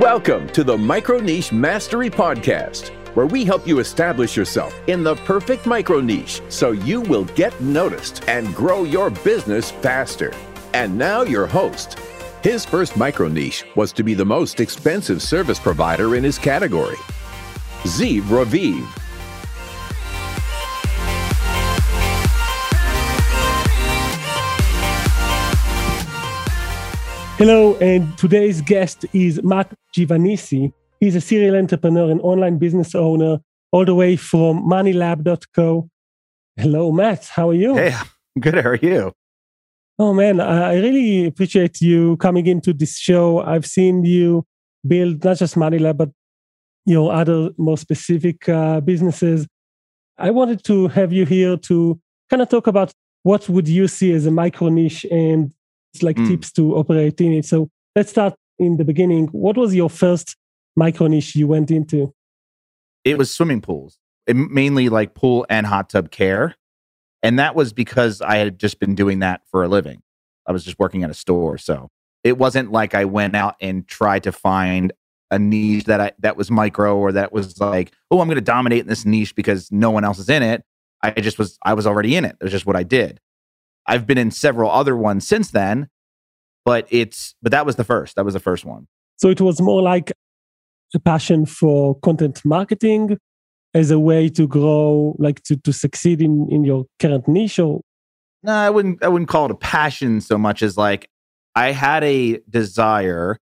Welcome to the Micro Niche Mastery Podcast, where we help you establish yourself in the perfect micro niche so you will get noticed and grow your business faster. And now, your host. His first micro niche was to be the most expensive service provider in his category, Zeev Raviv. Hello, and today's guest is Matt Giovanisci. He's a serial entrepreneur and online business owner, all the way from moneylab.co. Hello, Matt. How are you? Hey, good. How are you? Oh, man, I really appreciate you coming into this show. I've seen you build not just MoneyLab, but your other more specific uh, businesses. I wanted to have you here to kind of talk about what would you see as a micro niche and like mm. tips to operate in it. So let's start in the beginning. What was your first micro niche you went into? It was swimming pools, it, mainly like pool and hot tub care. And that was because I had just been doing that for a living. I was just working at a store. So it wasn't like I went out and tried to find a niche that I that was micro or that was like, oh, I'm going to dominate in this niche because no one else is in it. I just was I was already in it. It was just what I did. I've been in several other ones since then, but it's but that was the first. That was the first one. So it was more like a passion for content marketing as a way to grow, like to to succeed in in your current niche. Or no, I wouldn't. I wouldn't call it a passion so much as like I had a desire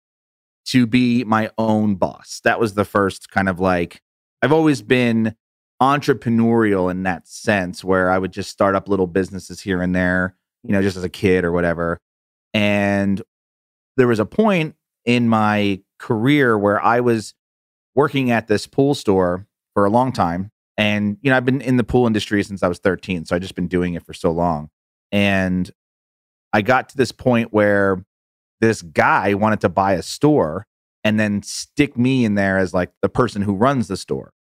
to be my own boss. That was the first kind of like I've always been entrepreneurial in that sense where I would just start up little businesses here and there, you know, just as a kid or whatever. And there was a point in my career where I was working at this pool store for a long time. And, you know, I've been in the pool industry since I was 13. So I've just been doing it for so long. And I got to this point where this guy wanted to buy a store and then stick me in there as like the person who runs the store.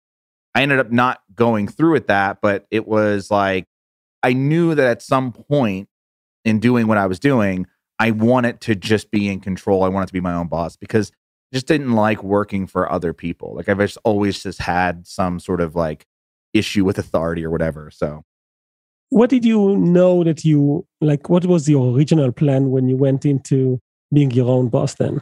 I ended up not going through with that, but it was like I knew that at some point in doing what I was doing, I wanted to just be in control. I wanted to be my own boss because I just didn't like working for other people. Like I've just always just had some sort of like issue with authority or whatever. So what did you know that you like what was your original plan when you went into being your own boss then?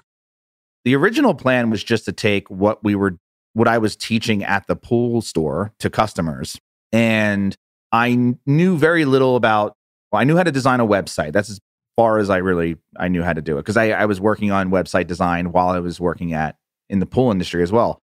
The original plan was just to take what we were what I was teaching at the pool store to customers. And I knew very little about, well, I knew how to design a website. That's as far as I really, I knew how to do it because I, I was working on website design while I was working at in the pool industry as well.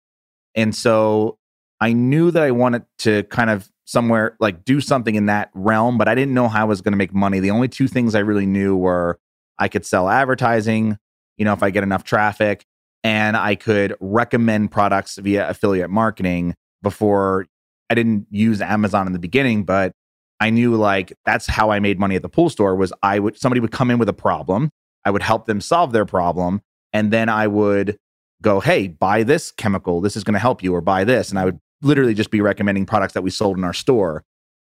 And so I knew that I wanted to kind of somewhere like do something in that realm, but I didn't know how I was going to make money. The only two things I really knew were I could sell advertising, you know, if I get enough traffic, and I could recommend products via affiliate marketing before I didn't use Amazon in the beginning, but I knew like that's how I made money at the pool store was I would somebody would come in with a problem, I would help them solve their problem, and then I would go, "Hey, buy this chemical. This is going to help you or buy this." And I would literally just be recommending products that we sold in our store.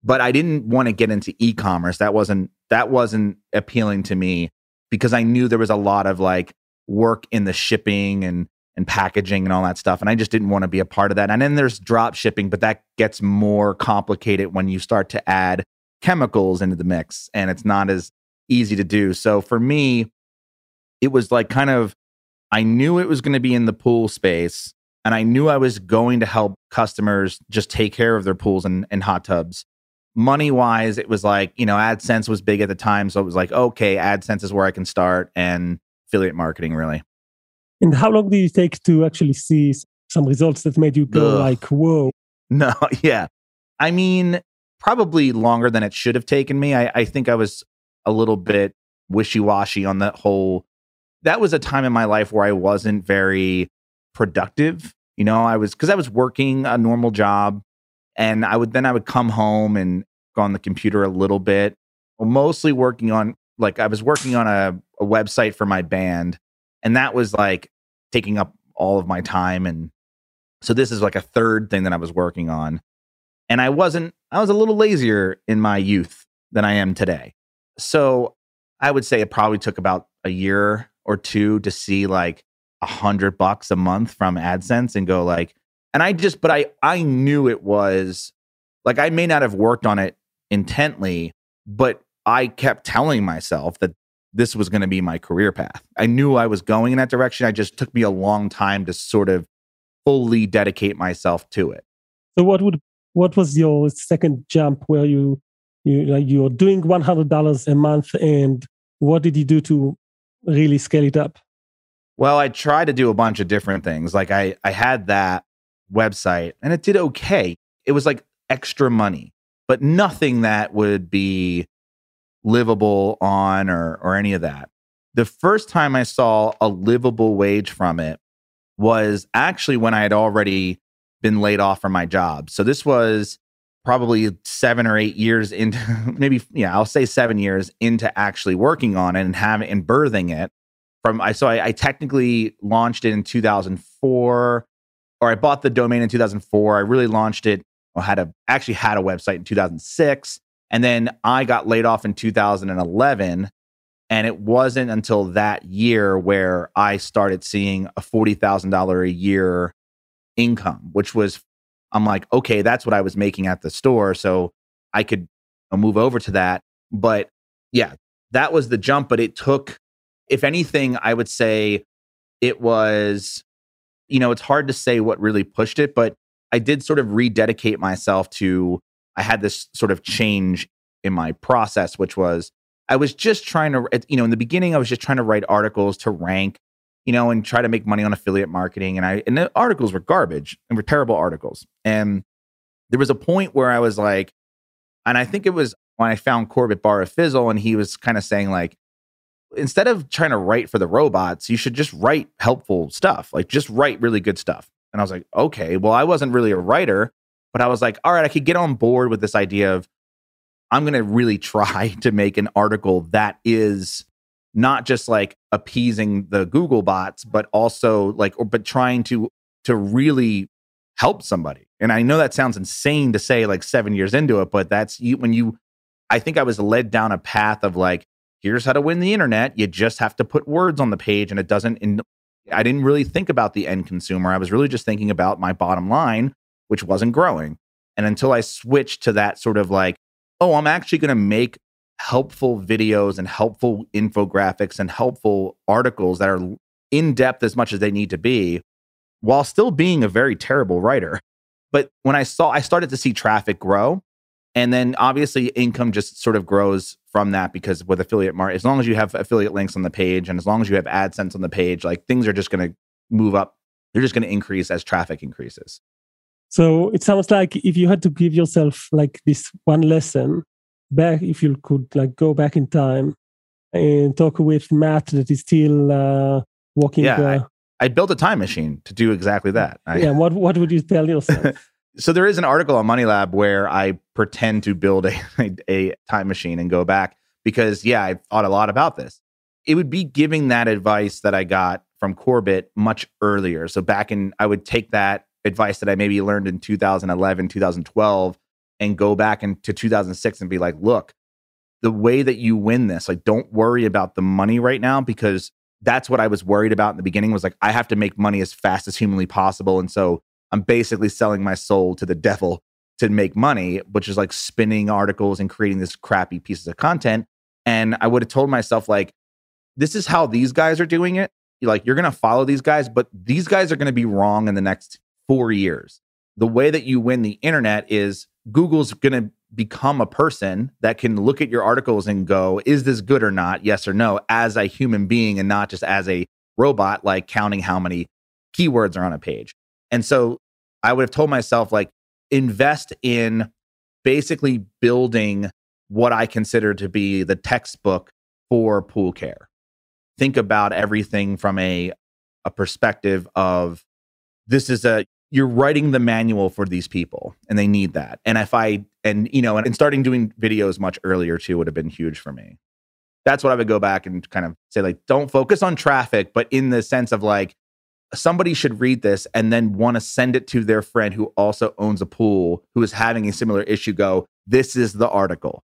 But I didn't want to get into e-commerce. That wasn't that wasn't appealing to me because I knew there was a lot of like work in the shipping and and packaging and all that stuff. And I just didn't want to be a part of that. And then there's drop shipping, but that gets more complicated when you start to add chemicals into the mix and it's not as easy to do. So for me, it was like kind of, I knew it was going to be in the pool space and I knew I was going to help customers just take care of their pools and, and hot tubs. Money wise, it was like, you know, AdSense was big at the time. So it was like, okay, AdSense is where I can start. And affiliate marketing, really. And how long did it take to actually see some results that made you go Ugh. like, whoa? No, yeah. I mean, probably longer than it should have taken me. I, I think I was a little bit wishy washy on that whole. That was a time in my life where I wasn't very productive. You know, I was because I was working a normal job and I would then I would come home and go on the computer a little bit, mostly working on like I was working on a a website for my band and that was like taking up all of my time and so this is like a third thing that I was working on and I wasn't I was a little lazier in my youth than I am today. So I would say it probably took about a year or two to see like a hundred bucks a month from AdSense and go like, and I just, but I, I knew it was like, I may not have worked on it intently, but I kept telling myself that this was going to be my career path. I knew I was going in that direction. I just took me a long time to sort of fully dedicate myself to it. So what would what was your second jump where you you like you're doing one hundred dollars a month and what did you do to really scale it up? Well, I tried to do a bunch of different things. Like I I had that website and it did okay. It was like extra money, but nothing that would be livable on or or any of that. The first time I saw a livable wage from it was actually when I had already been laid off from my job. So this was probably seven or eight years into maybe yeah i'll say seven years into actually working on it and having and birthing it from i so I, I, technically launched it in 2004 or i bought the domain in 2004 i really launched it I had a actually had a website in 2006 and then i got laid off in 2011 and it wasn't until that year where i started seeing a $40000 a year income which was I'm like, okay, that's what I was making at the store. So I could move over to that. But yeah, that was the jump. But it took, if anything, I would say it was, you know, it's hard to say what really pushed it, but I did sort of rededicate myself to, I had this sort of change in my process, which was I was just trying to, you know, in the beginning, I was just trying to write articles to rank you know, and try to make money on affiliate marketing. And I and the articles were garbage and were terrible articles. And there was a point where I was like, and I think it was when I found Corbett Fizzle, and he was kind of saying like, instead of trying to write for the robots, you should just write helpful stuff. Like just write really good stuff. And I was like, okay, well, I wasn't really a writer, but I was like, all right, I could get on board with this idea of I'm going to really try to make an article that is not just like appeasing the Google bots, but also like, or, but trying to to really help somebody. And I know that sounds insane to say like seven years into it, but that's you when you. I think I was led down a path of like, here's how to win the internet. You just have to put words on the page, and it doesn't. I didn't really think about the end consumer. I was really just thinking about my bottom line, which wasn't growing. And until I switched to that sort of like, oh, I'm actually going to make helpful videos and helpful infographics and helpful articles that are in depth as much as they need to be while still being a very terrible writer. But when I saw, I started to see traffic grow. And then obviously income just sort of grows from that because with affiliate market, as long as you have affiliate links on the page and as long as you have AdSense on the page, like things are just going to move up. They're just going to increase as traffic increases. So it sounds like if you had to give yourself like this one lesson, back if you could like go back in time and talk with Matt that is still uh, walking. Yeah, I, I, built a time machine to do exactly that. I, yeah, what what would you tell yourself? so there is an article on Money Lab where I pretend to build a, a, a time machine and go back because yeah, I thought a lot about this. It would be giving that advice that I got from Corbett much earlier. So back in, I would take that advice that I maybe learned in 2011, 2012 and go back into 2006 and be like, look, the way that you win this, like, don't worry about the money right now because that's what I was worried about in the beginning was like, I have to make money as fast as humanly possible. And so I'm basically selling my soul to the devil to make money, which is like spinning articles and creating this crappy pieces of content. And I would have told myself, like, this is how these guys are doing it. Like, you're going to follow these guys, but these guys are going to be wrong in the next four years. The way that you win the internet is Google's going to become a person that can look at your articles and go, is this good or not? Yes or no, as a human being and not just as a robot, like counting how many keywords are on a page. And so I would have told myself, like, invest in basically building what I consider to be the textbook for pool care. Think about everything from a, a perspective of this is a you're writing the manual for these people and they need that. And if I, and you know, and, and starting doing videos much earlier too would have been huge for me. That's what I would go back and kind of say, like, don't focus on traffic, but in the sense of like, somebody should read this and then want to send it to their friend who also owns a pool who is having a similar issue go, this is the article.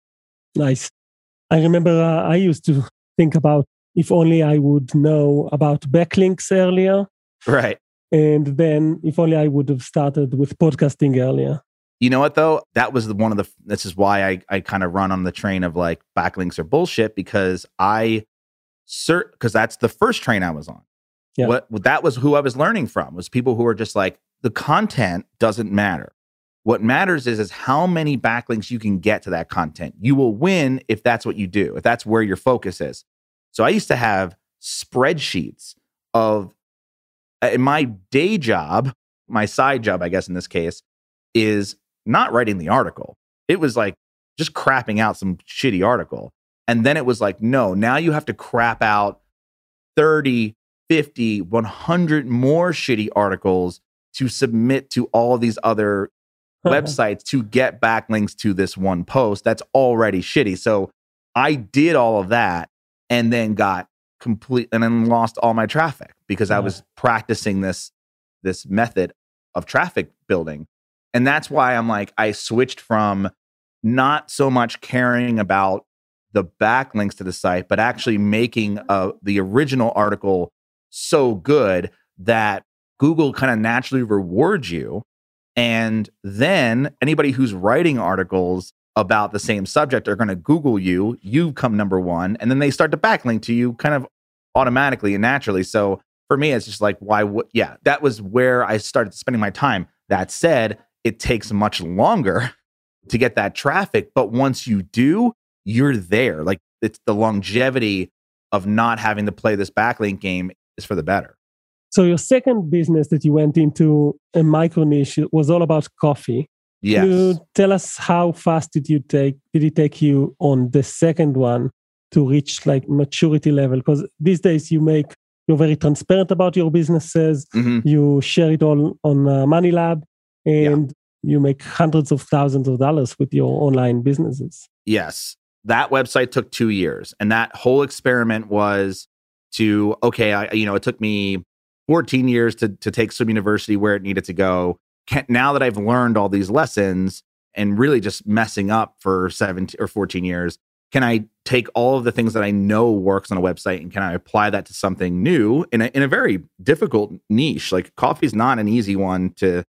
Nice. I remember uh, I used to think about if only I would know about backlinks earlier. Right. And then if only I would have started with podcasting earlier. You know what though? That was the, one of the. This is why I I kind of run on the train of like backlinks are bullshit because I, cert because that's the first train I was on. Yeah. What that was who I was learning from was people who are just like the content doesn't matter. What matters is is how many backlinks you can get to that content. You will win if that's what you do. If that's where your focus is. So I used to have spreadsheets of Uh, in my day job, my side job, I guess in this case, is not writing the article. It was like just crapping out some shitty article. And then it was like, no, now you have to crap out 30, 50, 100 more shitty articles to submit to all these other websites to get backlinks to this one post that's already shitty. So I did all of that and then got complete and then lost all my traffic because yeah. I was practicing this this method of traffic building. And that's why I'm like I switched from not so much caring about the backlinks to the site, but actually making uh, the original article so good that Google kind of naturally rewards you. And then anybody who's writing articles about the same subject are going to Google you, you come number one, and then they start to backlink to you kind of automatically and naturally. So for me, it's just like, why would, yeah, that was where I started spending my time. That said, it takes much longer to get that traffic. But once you do, you're there. Like it's the longevity of not having to play this backlink game is for the better. So your second business that you went into a micro niche was all about coffee. Yes. You tell us how fast did you take did it take you on the second one to reach like maturity level? Because these days you make you're very transparent about your businesses. Mm-hmm. You share it all on uh, Money Lab, and yeah. you make hundreds of thousands of dollars with your online businesses. Yes, that website took two years, and that whole experiment was to okay, I you know it took me 14 years to to take Swim University where it needed to go can, now that I've learned all these lessons and really just messing up for 17 or 14 years, can I take all of the things that I know works on a website and can I apply that to something new in a, in a very difficult niche? Like coffee is not an easy one to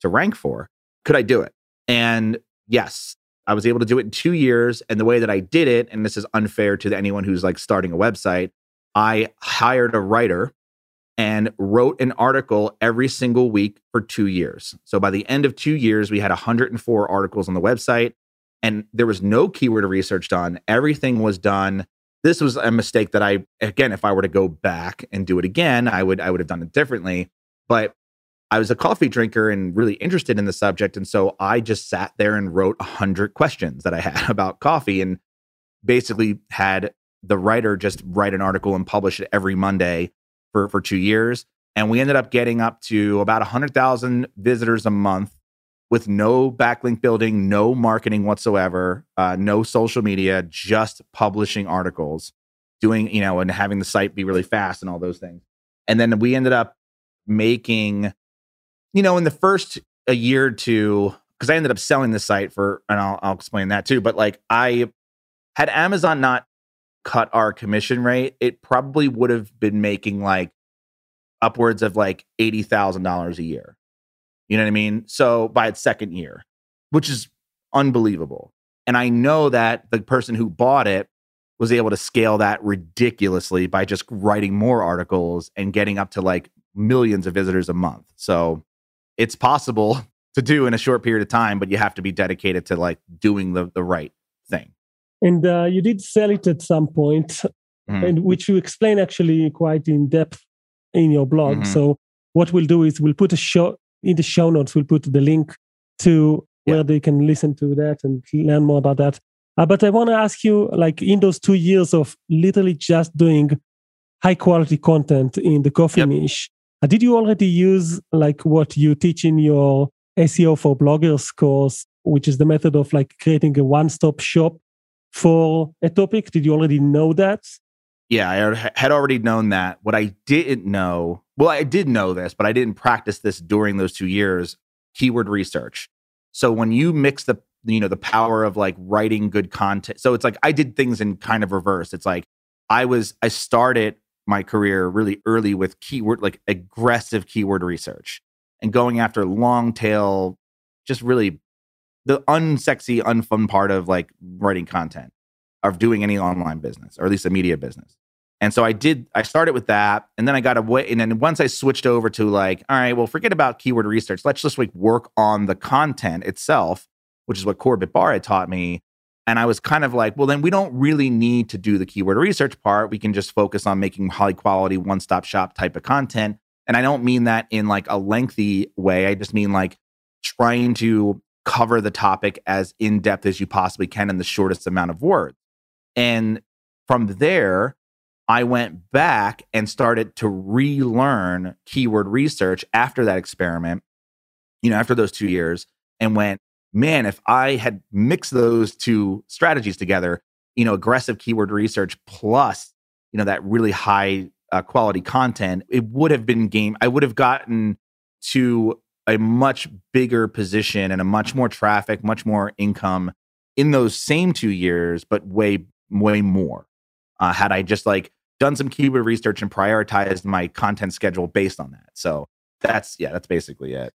to rank for. Could I do it? And yes, I was able to do it in two years. And the way that I did it, and this is unfair to anyone who's like starting a website, I hired a writer and wrote an article every single week for two years. So by the end of two years, we had 104 articles on the website, and there was no keyword research done. Everything was done. This was a mistake that I, again, if I were to go back and do it again, I would I would have done it differently. But I was a coffee drinker and really interested in the subject, and so I just sat there and wrote 100 questions that I had about coffee, and basically had the writer just write an article and publish it every Monday for for two years, and we ended up getting up to about hundred thousand visitors a month with no backlink building, no marketing whatsoever, uh, no social media, just publishing articles, doing you know, and having the site be really fast and all those things. And then we ended up making, you know, in the first a year or two, because I ended up selling the site for, and I'll, I'll explain that too. But like I had Amazon not cut our commission rate, it probably would have been making like upwards of like $80,000 a year. You know what I mean? So by its second year, which is unbelievable. And I know that the person who bought it was able to scale that ridiculously by just writing more articles and getting up to like millions of visitors a month. So it's possible to do in a short period of time, but you have to be dedicated to like doing the, the right thing and uh, you did sell it at some point, mm-hmm. and which you explain actually quite in depth in your blog. Mm-hmm. So what we'll do is we'll put a show in the show notes. We'll put the link to yeah. where they can listen to that and learn more about that. Uh, but I want to ask you, like in those two years of literally just doing high quality content in the coffee yep. niche, uh, did you already use like what you teach in your SEO for bloggers course, which is the method of like creating a one stop shop for a topic? Did you already know that? Yeah, I had already known that. What I didn't know, well, I did know this, but I didn't practice this during those two years keyword research. So when you mix the you know the power of like writing good content so it's like i did things in kind of reverse it's like I was I started my career really early with keyword like aggressive keyword research and going after long tail just really the unsexy unfun part of like writing content of doing any online business or at least a media business and so i did i started with that and then i got away and then once i switched over to like all right well forget about keyword research let's just like work on the content itself which is what corbett barr had taught me and I was kind of like, well, then we don't really need to do the keyword research part. We can just focus on making high quality, one stop shop type of content. And I don't mean that in like a lengthy way. I just mean like trying to cover the topic as in depth as you possibly can in the shortest amount of words. And from there, I went back and started to relearn keyword research after that experiment, you know, after those two years, and went, man, if I had mixed those two strategies together, you know, aggressive keyword research plus, you know, that really high uh, quality content, it would have been game. I would have gotten to a much bigger position and a much more traffic, much more income in those same two years, but way, way more. Uh, had I just like done some keyword research and prioritized my content schedule based on that. So that's, yeah, that's basically it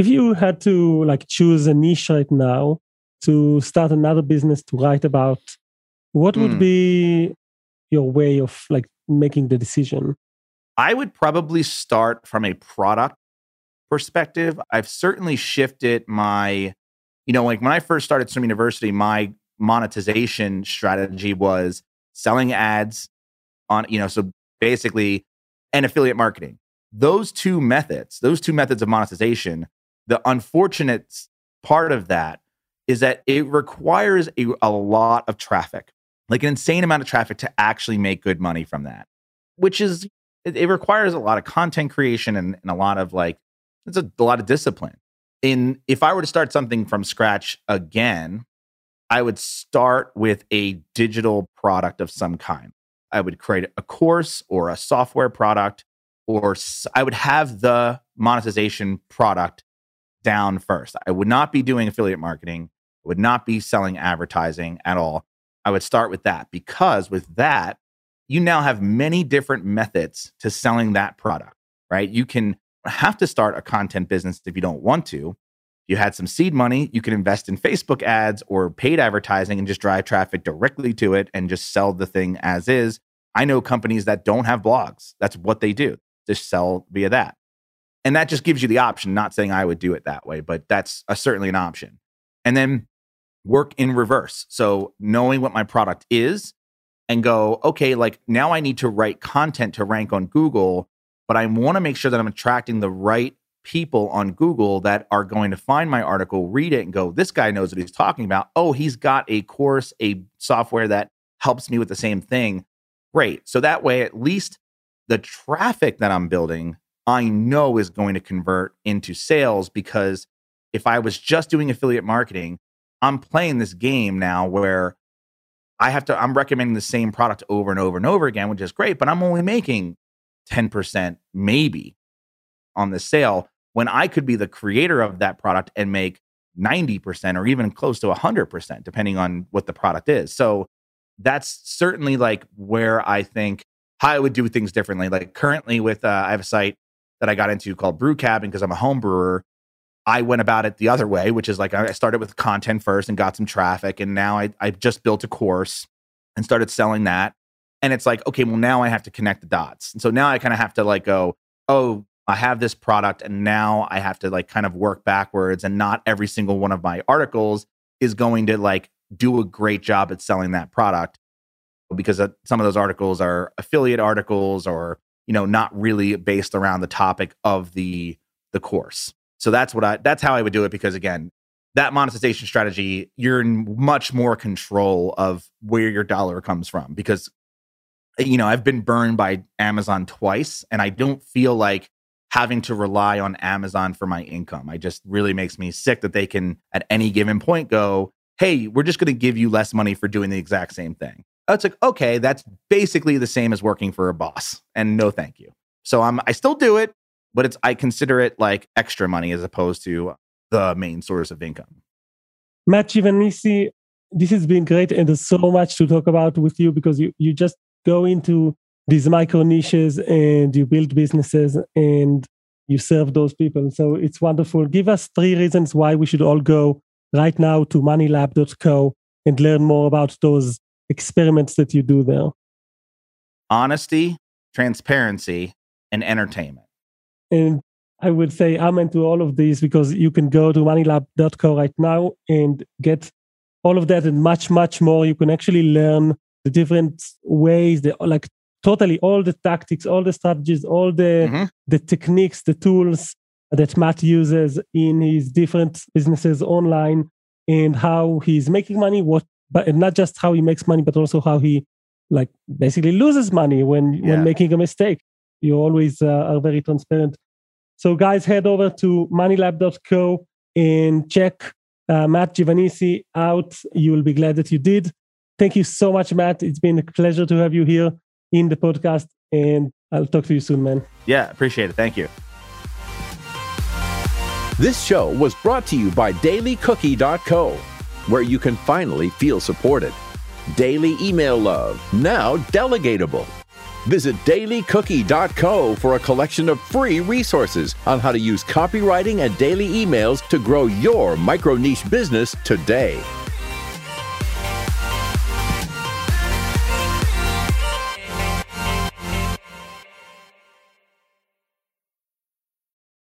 if you had to like choose a niche right now to start another business to write about what would mm. be your way of like making the decision i would probably start from a product perspective i've certainly shifted my you know like when i first started swim university my monetization strategy was selling ads on you know so basically and affiliate marketing. Those two methods those two methods of monetization the unfortunate part of that is that it requires a, a lot of traffic, like an insane amount of traffic to actually make good money from that, which is, it, requires a lot of content creation and, and a lot of like, it's a, a lot of discipline. In if I were to start something from scratch again, I would start with a digital product of some kind. I would create a course or a software product, or I would have the monetization product down first. I would not be doing affiliate marketing, I would not be selling advertising at all. I would start with that because with that, you now have many different methods to selling that product, right? You can have to start a content business if you don't want to. You had some seed money, you can invest in Facebook ads or paid advertising and just drive traffic directly to it and just sell the thing as is. I know companies that don't have blogs. That's what they do. Just sell via that. And that just gives you the option, not saying I would do it that way, but that's a, certainly an option. And then work in reverse. So knowing what my product is and go, okay, like now I need to write content to rank on Google, but I want to make sure that I'm attracting the right people on Google that are going to find my article, read it, and go, this guy knows what he's talking about. Oh, he's got a course, a software that helps me with the same thing. Great. So that way, at least the traffic that I'm building I know is going to convert into sales because if I was just doing affiliate marketing, I'm playing this game now where I have to, I'm recommending the same product over and over and over again, which is great, but I'm only making 10% maybe on the sale when I could be the creator of that product and make 90% or even close to 100%, depending on what the product is. So that's certainly like where I think how I would do things differently. Like currently with, uh, I have a site that I got into called Brew Cabin because I'm a home brewer. I went about it the other way, which is like I started with content first and got some traffic. And now I, I just built a course and started selling that. And it's like, okay, well, now I have to connect the dots. And so now I kind of have to like go, oh, I have this product and now I have to like kind of work backwards. And not every single one of my articles is going to like do a great job at selling that product because some of those articles are affiliate articles or you know, not really based around the topic of the the course. So that's what I that's how I would do it because again, that monetization strategy, you're in much more control of where your dollar comes from because Uh, you know, I've been burned by Amazon twice and I don't feel like having to rely on Amazon for my income. I just really makes me sick that they can at any given point go, "Hey, we're just going to give you less money for doing the exact same thing." it's like okay that's basically the same as working for a boss and no thank you so i'm i still do it but it's i consider it like extra money as opposed to the main source of income matt giovanisci this has been great and there's so much to talk about with you because you you just go into these micro niches and you build businesses and you serve those people. So it's wonderful. Give us three reasons why we should all go right now to moneylab.co and learn more about those experiments that you do there. Honesty, transparency, and entertainment. And I would say amen to all of these because you can go to moneylab.co right now and get all of that and much, much more. You can actually learn the different ways, the like totally all the tactics, all the strategies, all the mm-hmm. the techniques, the tools that Matt uses in his different businesses online and how he's making money, what but not just how he makes money, but also how he like basically loses money when yeah. when making a mistake. You always uh, are very transparent. So guys, head over to moneylab.co and check uh, Matt Giovanisci out. You will be glad that you did. Thank you so much, Matt. It's been a pleasure to have you here in the podcast. And I'll talk to you soon, man. Yeah, appreciate it. Thank you. This show was brought to you by dailycookie.co, where you can finally feel supported. Daily email love, now delegatable. Visit dailycookie.co for a collection of free resources on how to use copywriting and daily emails to grow your micro niche business today.